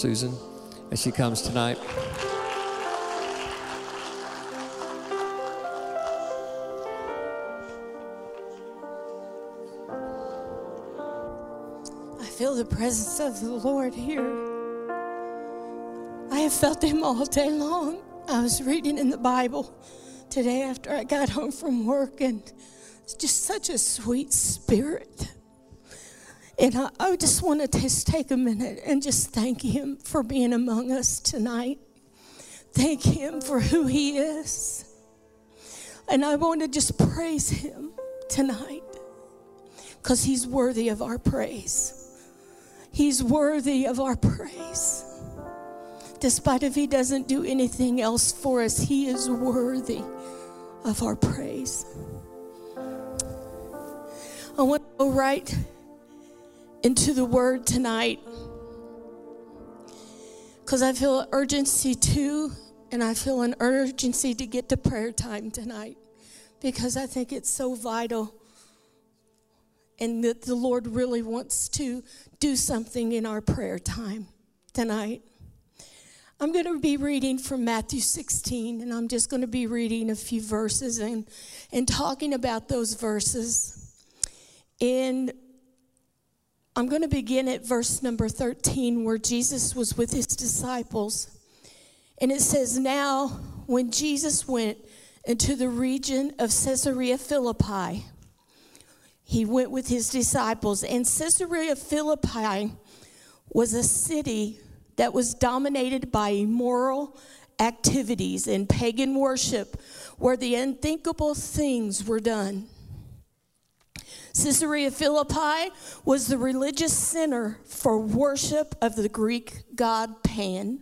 Susan as she comes tonight. I feel the presence of the Lord here. I have felt Him all day long. I was reading in the Bible today after I got home from work, and it's just such a sweet spirit. And I, I just want to just take a minute and just thank Him for being among us tonight. Thank Him for who He is. And I want to just praise Him tonight because He's worthy of our praise. He's worthy of our praise. Despite if He doesn't do anything else for us, He is worthy of our praise. I want to go right into the word tonight because I feel urgency too, and I feel an urgency to get to prayer time tonight because I think it's so vital and that the Lord really wants to do something in our prayer time tonight. I'm going to be reading from Matthew 16, and I'm just going to be reading a few verses and, and talking about those verses. And I'm going to begin at verse number 13, where Jesus was with his disciples. And it says, Now, when Jesus went into the region of Caesarea Philippi, he went with his disciples. And Caesarea Philippi was a city that was dominated by immoral activities and pagan worship, where the unthinkable things were done. Caesarea Philippi was the religious center for worship of the Greek god Pan.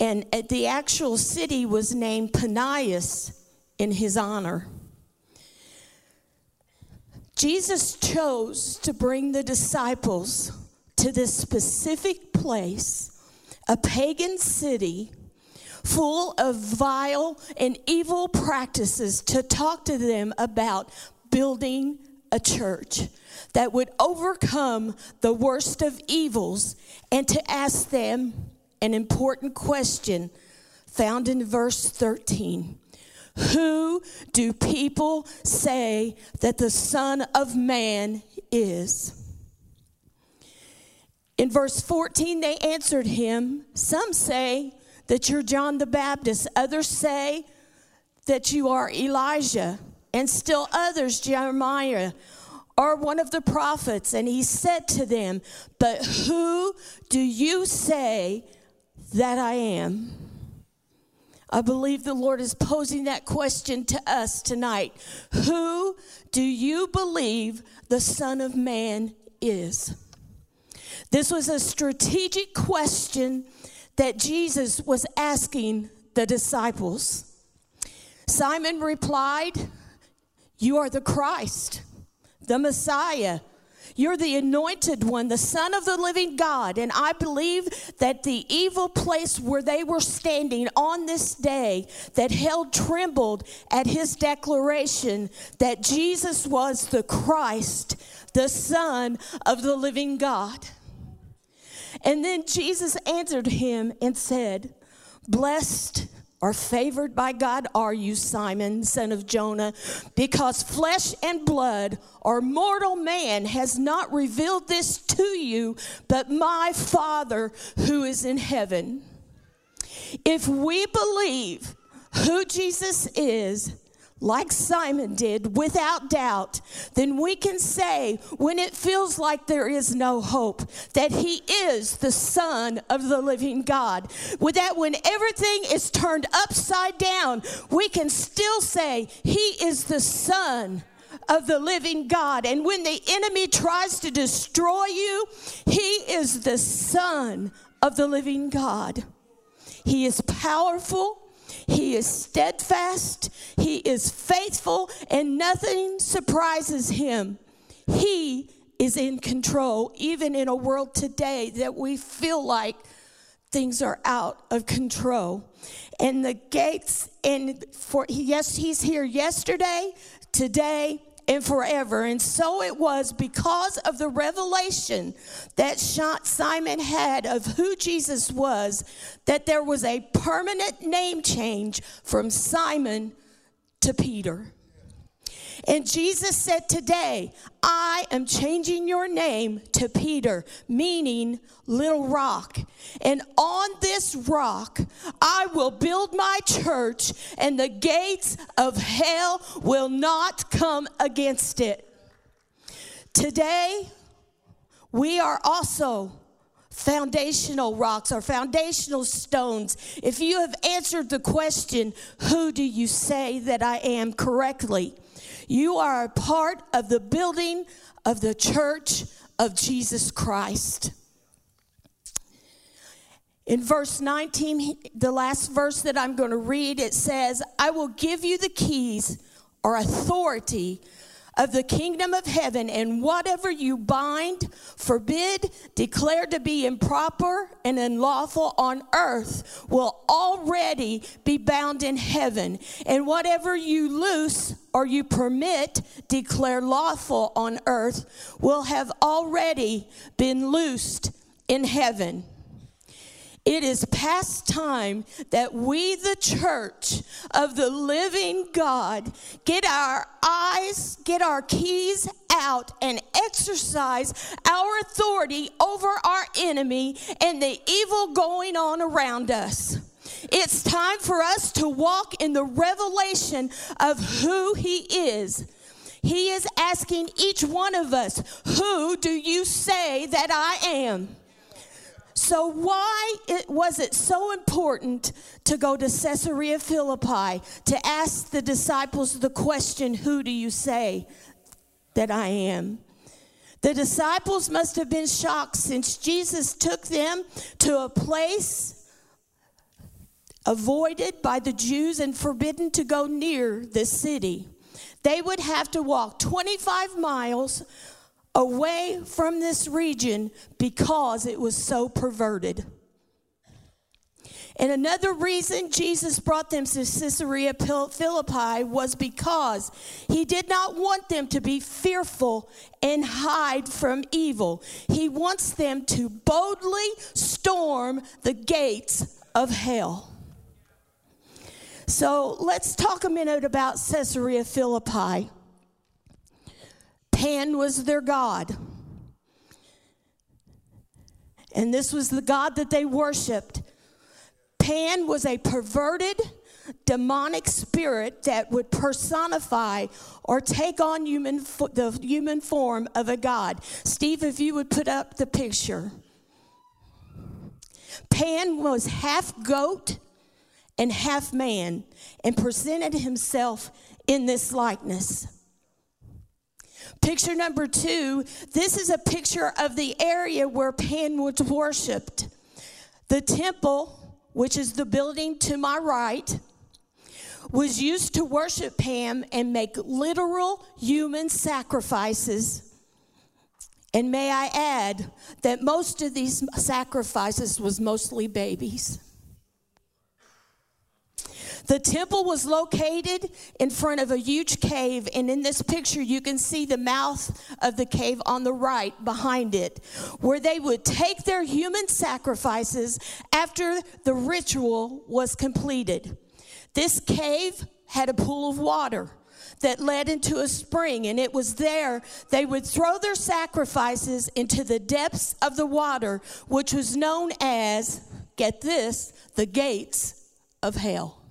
And the actual city was named Panias in his honor. Jesus chose to bring the disciples to this specific place, a pagan city full of vile and evil practices, to talk to them about building a church that would overcome the worst of evils and to ask them an important question found in verse 13 Who do people say that the Son of Man is? In verse 14, they answered him Some say that you're John the Baptist, others say that you are Elijah and still others, Jeremiah, or one of the prophets. And he said to them, But who do you say that I am? I believe the Lord is posing that question to us tonight. Who do you believe the Son of Man is? This was a strategic question that Jesus was asking the disciples. Simon replied, You are the Christ, the Messiah. You're the anointed one, the Son of the living God. And I believe that the evil place where they were standing on this day, that held trembled at his declaration that Jesus was the Christ, the Son of the living God. And then Jesus answered him and said, Blessed or favored by God are you, Simon, son of Jonah, because flesh and blood or mortal man has not revealed this to you, but my Father who is in heaven. If we believe who Jesus is, like Simon did, without doubt, then we can say, when it feels like there is no hope, that He is the Son of the living God. With that, when everything is turned upside down, we can still say, He is the Son of the living God. And when the enemy tries to destroy you, He is the Son of the living God. He is powerful. He is steadfast, He is faithful, and nothing surprises Him. He is in control, even in a world today that we feel like things are out of control. And the gates, and for yes, He's here yesterday, today, and forever. And so it was because of the revelation that Simon had of who Jesus was that there was a permanent name change from Simon to Peter. And Jesus said, Today, I am changing your name to Peter, meaning little rock. And on this rock, I will build my church, and the gates of hell will not come against it. Today, we are also foundational rocks or foundational stones. If you have answered the question, Who do you say that I am correctly? You are a part of the building of the church of Jesus Christ. In verse 19, the last verse that I'm going to read, it says, I will give you the keys or authority of the kingdom of heaven, and whatever you bind, forbid, declare to be improper and unlawful on earth will already be bound in heaven. And whatever you loose or you permit, declare lawful on earth, will have already been loosed in heaven. It is past time that we, the church of the living God, get our eyes, get our keys out, and exercise our authority over our enemy and the evil going on around us. It's time for us to walk in the revelation of who He is. He is asking each one of us, Who do you say that I am? So, why it, was it so important to go to Caesarea Philippi to ask the disciples the question, Who do you say that I am? The disciples must have been shocked since Jesus took them to a place avoided by the Jews and forbidden to go near the city. They would have to walk 25 miles away from this region because it was so perverted. And another reason Jesus brought them to Caesarea Philippi was because he did not want them to be fearful and hide from evil. He wants them to boldly storm the gates of hell. So let's talk a minute about Caesarea Philippi. Pan was their God. And this was the God that they worshiped. Pan was a perverted, demonic spirit that would personify or take on human the human form of a god. Steve, if you would put up the picture. Pan was half goat and half man and presented himself in this likeness. Picture number two this is a picture of the area where Pan was worshiped. The temple, which is the building to my right, was used to worship Pan and make literal human sacrifices. And may I add that most of these sacrifices was mostly babies. The temple was located in front of a huge cave, and in this picture, you can see the mouth of the cave on the right behind it, where they would take their human sacrifices after the ritual was completed. This cave had a pool of water that led into a spring, and it was there they would throw their sacrifices into the depths of the water, which was known as, get this, the gates of hell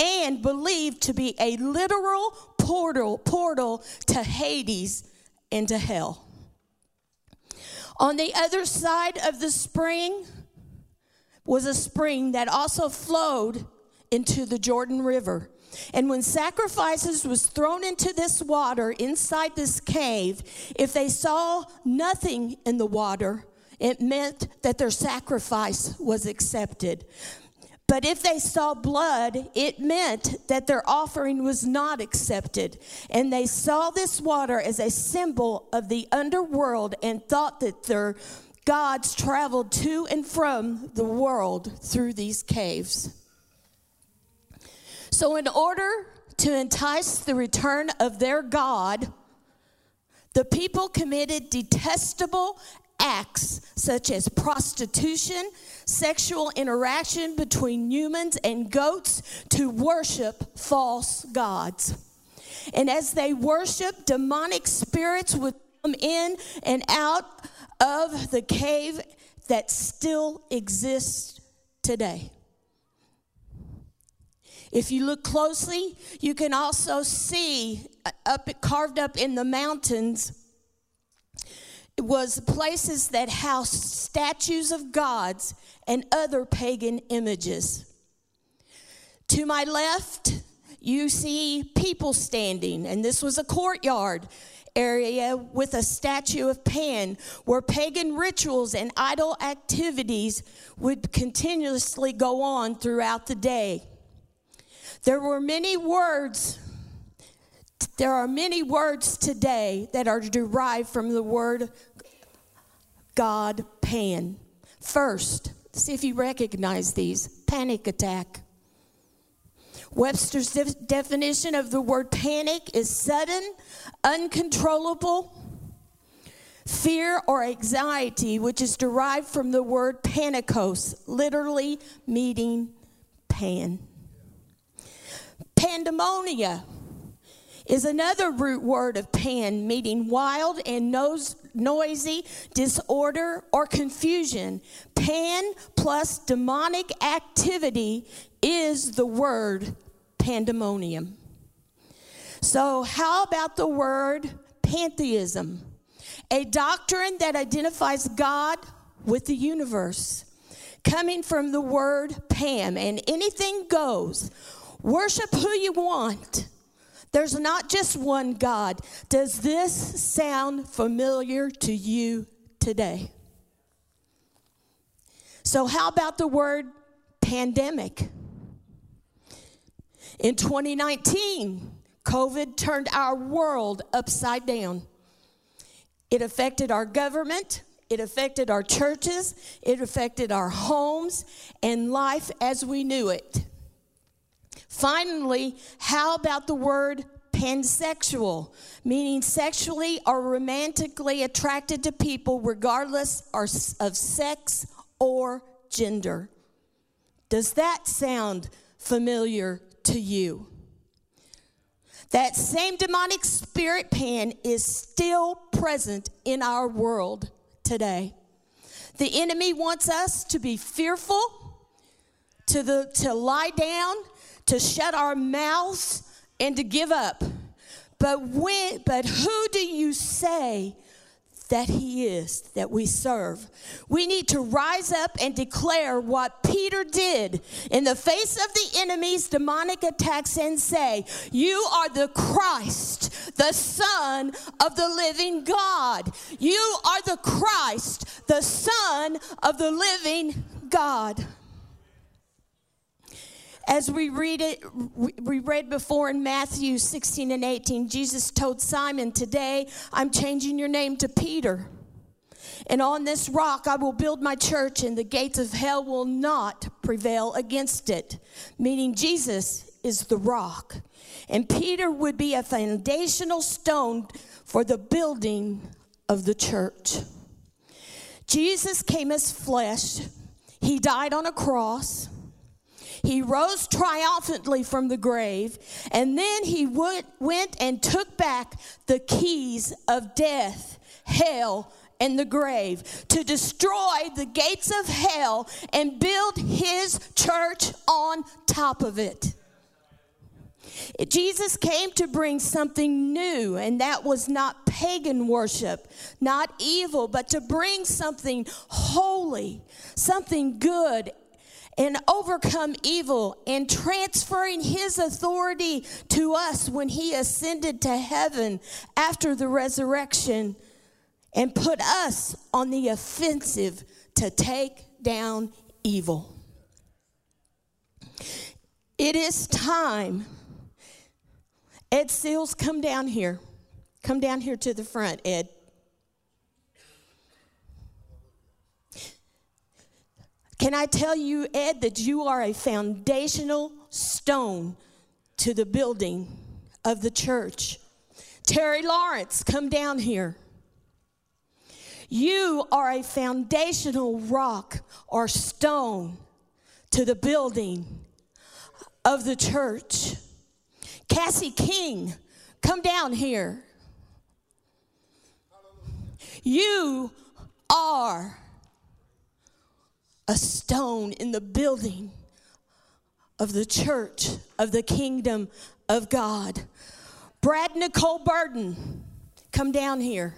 and believed to be a literal portal, portal to Hades and to hell. On the other side of the spring was a spring that also flowed into the Jordan River. And when sacrifices was thrown into this water inside this cave, if they saw nothing in the water, it meant that their sacrifice was accepted. But if they saw blood, it meant that their offering was not accepted. And they saw this water as a symbol of the underworld and thought that their gods traveled to and from the world through these caves. So, in order to entice the return of their God, the people committed detestable acts such as prostitution, sexual interaction between humans and goats to worship false gods. And as they worship, demonic spirits would come in and out of the cave that still exists today. If you look closely, you can also see uh, up carved up in the mountains was places that housed statues of gods and other pagan images. To my left, you see people standing, and this was a courtyard area with a statue of Pan, where pagan rituals and idol activities would continuously go on throughout the day. There were many words there are many words today that are derived from the word God Pan. First, see if you recognize these panic attack. Webster's de- definition of the word panic is sudden, uncontrollable fear or anxiety, which is derived from the word panikos, literally meaning pan. Pandemonia is another root word of pan, meaning wild and noisy, disorder, or confusion. Pan plus demonic activity is the word pandemonium. So, how about the word pantheism? A doctrine that identifies God with the universe, coming from the word pan, and anything goes. Worship who you want there's not just one God. Does this sound familiar to you today? So, how about the word pandemic? In 2019, COVID turned our world upside down. It affected our government, it affected our churches, it affected our homes, and life as we knew it. Finally, how about the word pansexual, meaning sexually or romantically attracted to people regardless of sex or gender? Does that sound familiar to you? That same demonic spirit pan is still present in our world today. The enemy wants us to be fearful, to, the, to lie down, to shut our mouths and to give up. But when but who do you say that he is that we serve? We need to rise up and declare what Peter did in the face of the enemy's demonic attacks and say, "You are the Christ, the son of the living God. You are the Christ, the son of the living God." As we read it, we read before in Matthew 16 and 18, Jesus told Simon, Today I'm changing your name to Peter. And on this rock I will build my church, and the gates of hell will not prevail against it. Meaning, Jesus is the rock. And Peter would be a foundational stone for the building of the church. Jesus came as flesh, he died on a cross. He rose triumphantly from the grave, and then he went, went and took back the keys of death, hell, and the grave to destroy the gates of hell and build his church on top of it. Jesus came to bring something new, and that was not pagan worship, not evil, but to bring something holy, something good and overcome evil and transferring his authority to us when he ascended to heaven after the resurrection and put us on the offensive to take down evil. It is time. Ed Seals, come down here. Come down here to the front, Ed. Can I tell you, Ed, that you are a foundational stone to the building of the church. Terry Lawrence, come down here. You are a foundational rock or stone to the building of the church. Cassie King, come down here. You are a stone in the building of the church of the kingdom of God. Brad Nicole Burden, come down here.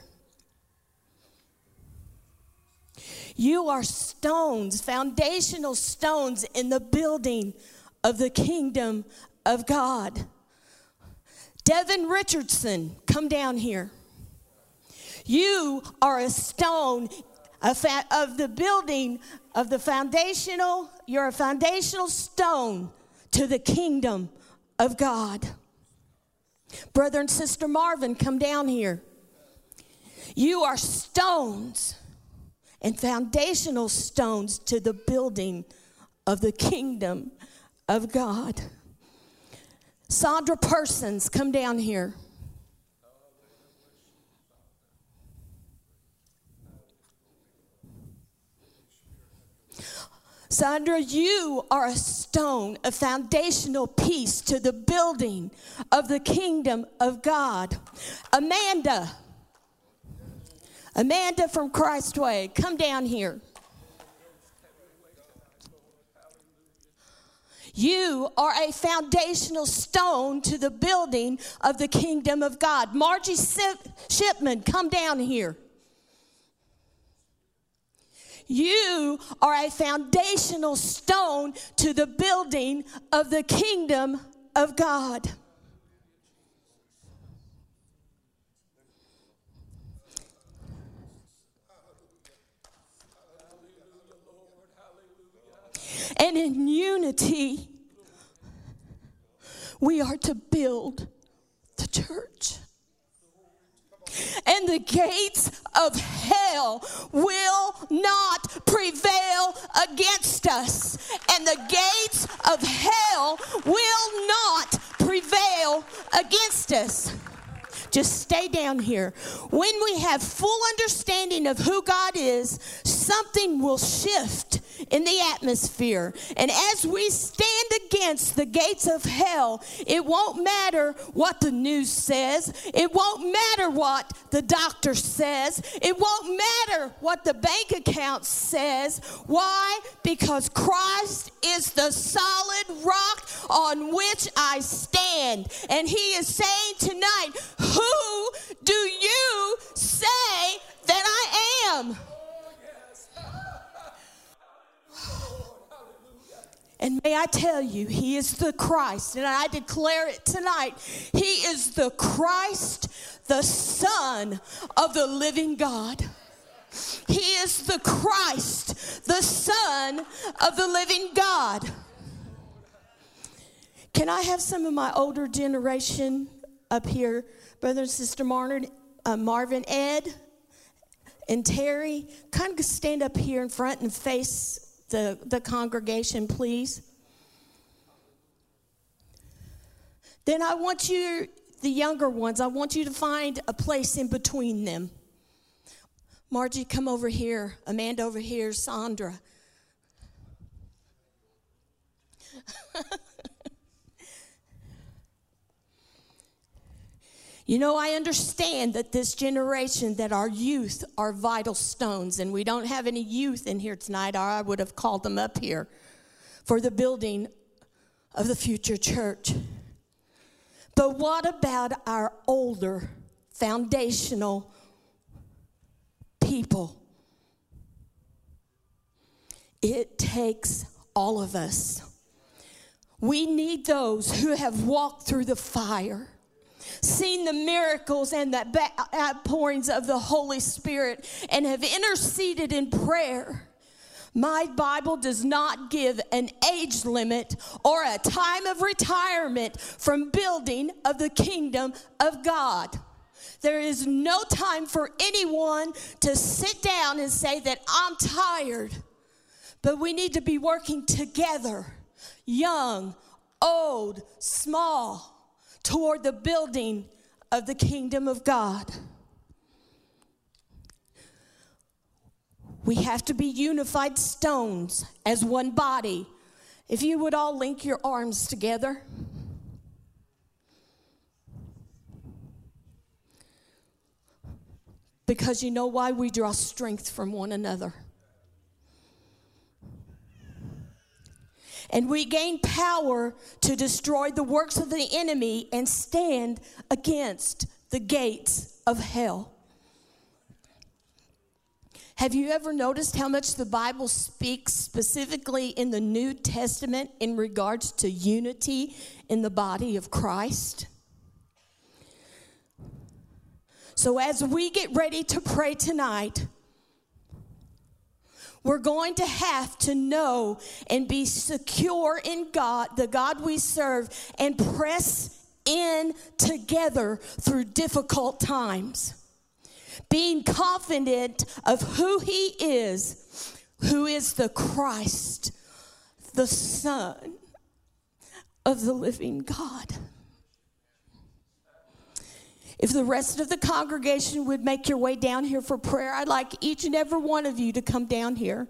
You are stones, foundational stones in the building of the kingdom of God. Devin Richardson, come down here. You are a stone of the building of the foundational, you're a foundational stone to the kingdom of God. Brother and Sister Marvin, come down here. You are stones and foundational stones to the building of the kingdom of God. Sandra Persons, come down here. Sandra, you are a stone, a foundational piece to the building of the kingdom of God. Amanda, Amanda from Christway, come down here. You are a foundational stone to the building of the kingdom of God. Margie Shipman, come down here. You are a foundational stone to the building of the kingdom of God. And in unity, we are to build the church. And the gates of hell will not prevail against us. And the gates of hell will not prevail against us. Just stay down here. When we have full understanding of who God is, something will shift in the atmosphere. And as we stand against the gates of hell, it won't matter what the news says, it won't matter what the doctor says, it won't matter what the bank account says. Why? Because Christ is the solid rock on which I stand. And He is saying tonight, Who do you say that I am? And may I tell you, He is the Christ, and I declare it tonight. He is the Christ, the Son of the living God. He is the Christ, the Son of the living God. Can I have some of my older generation up here, brother and sister Marvin, uh, Marvin, Ed, and Terry? Kind of stand up here in front and face the, the congregation, please. Then I want you, the younger ones, I want you to find a place in between them. Margie, come over here. Amanda over here. Sandra. You know, I understand that this generation, that our youth are vital stones, and we don't have any youth in here tonight, or I would have called them up here for the building of the future church. But what about our older, foundational people? It takes all of us. We need those who have walked through the fire seen the miracles and the outpourings of the Holy Spirit and have interceded in prayer. My Bible does not give an age limit or a time of retirement from building of the kingdom of God. There is no time for anyone to sit down and say that I'm tired. But we need to be working together, young, old, small, toward the building of the kingdom of God. We have to be unified stones as one body. If you would all link your arms together. Because you know why we draw strength from one another. And we gain power to destroy the works of the enemy and stand against the gates of hell. Have you ever noticed how much the Bible speaks specifically in the New Testament in regards to unity in the body of Christ? So, as we get ready to pray tonight, we're going to have to know and be secure in God, the God we serve, and press in together through difficult times. Being confident of who He is, who is the Christ, the Son of the living God. If the rest of the congregation would make your way down here for prayer, I'd like each and every one of you to come down here.